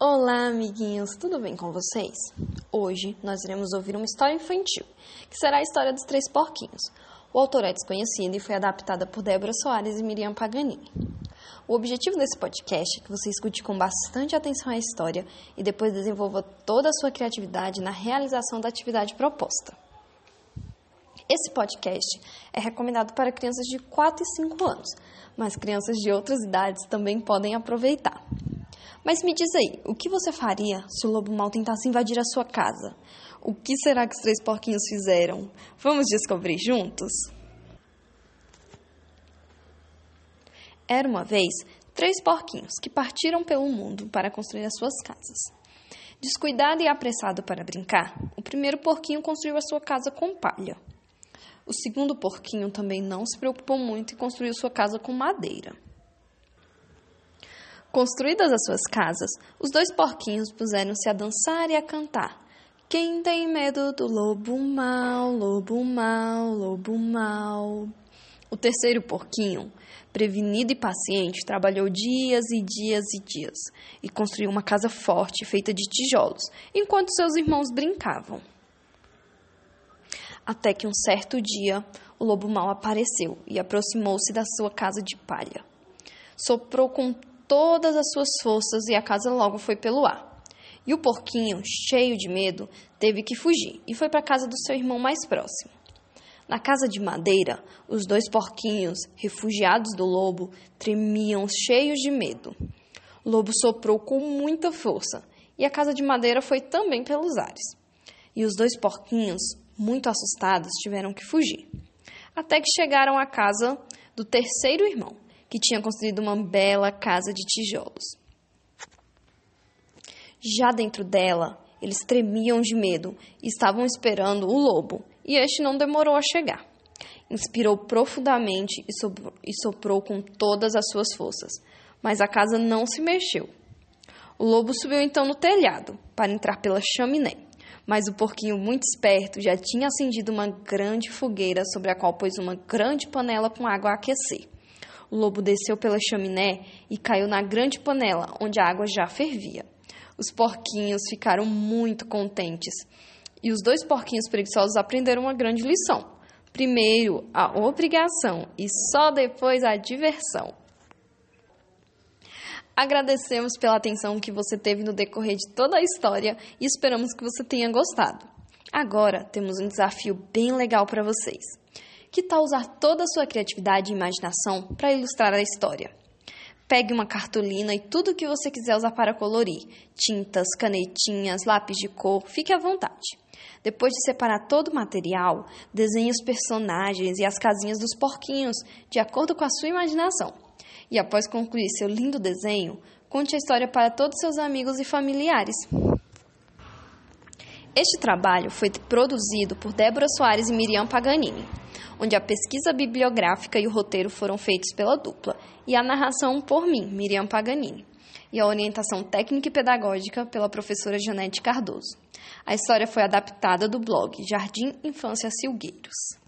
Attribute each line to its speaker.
Speaker 1: Olá, amiguinhos, tudo bem com vocês? Hoje nós iremos ouvir uma história infantil, que será a história dos Três Porquinhos. O autor é desconhecido e foi adaptada por Débora Soares e Miriam Paganini. O objetivo desse podcast é que você escute com bastante atenção a história e depois desenvolva toda a sua criatividade na realização da atividade proposta. Esse podcast é recomendado para crianças de 4 e 5 anos, mas crianças de outras idades também podem aproveitar. Mas me diz aí, o que você faria se o lobo mal tentasse invadir a sua casa? O que será que os três porquinhos fizeram? Vamos descobrir juntos? Era uma vez três porquinhos que partiram pelo mundo para construir as suas casas. Descuidado e apressado para brincar, o primeiro porquinho construiu a sua casa com palha. O segundo porquinho também não se preocupou muito e construiu sua casa com madeira. Construídas as suas casas, os dois porquinhos puseram-se a dançar e a cantar. Quem tem medo do lobo mau, lobo mau, lobo mau? O terceiro porquinho, prevenido e paciente, trabalhou dias e dias e dias e construiu uma casa forte feita de tijolos, enquanto seus irmãos brincavam. Até que um certo dia, o lobo mau apareceu e aproximou-se da sua casa de palha. Soprou com todas as suas forças e a casa logo foi pelo ar. E o porquinho, cheio de medo, teve que fugir e foi para a casa do seu irmão mais próximo. Na casa de madeira, os dois porquinhos, refugiados do lobo, tremiam cheios de medo. O lobo soprou com muita força e a casa de madeira foi também pelos ares. E os dois porquinhos, muito assustados, tiveram que fugir. Até que chegaram à casa do terceiro irmão, que tinha construído uma bela casa de tijolos. Já dentro dela, eles tremiam de medo e estavam esperando o lobo, e este não demorou a chegar. Inspirou profundamente e soprou, com todas as suas forças, mas a casa não se mexeu. O lobo subiu então no telhado para entrar pela chaminé, mas o porquinho, muito esperto, já tinha acendido uma grande fogueira sobre a qual pôs uma grande panela com água a aquecer. O lobo desceu pela chaminé e caiu na grande panela, onde a água já fervia. Os porquinhos ficaram muito contentes. E os dois porquinhos preguiçosos aprenderam uma grande lição. Primeiro, a obrigação e só depois a diversão. Agradecemos pela atenção que você teve no decorrer de toda a história e esperamos que você tenha gostado. Agora temos um desafio bem legal para vocês. Que tal usar toda a sua criatividade e imaginação para ilustrar a história? Pegue uma cartolina e tudo o que você quiser usar para colorir: tintas, canetinhas, lápis de cor, fique à vontade. Depois de separar todo o material, desenhe os personagens e as casinhas dos porquinhos, de acordo com a sua imaginação. E após concluir seu lindo desenho, conte a história para todos seus amigos e familiares. Este trabalho foi produzido por Débora Soares e Miriam Paganini onde a pesquisa bibliográfica e o roteiro foram feitos pela dupla, e a narração por mim, Miriam Paganini, e a orientação técnica e pedagógica pela professora Janete Cardoso. A história foi adaptada do blog Jardim Infância Silgueiros.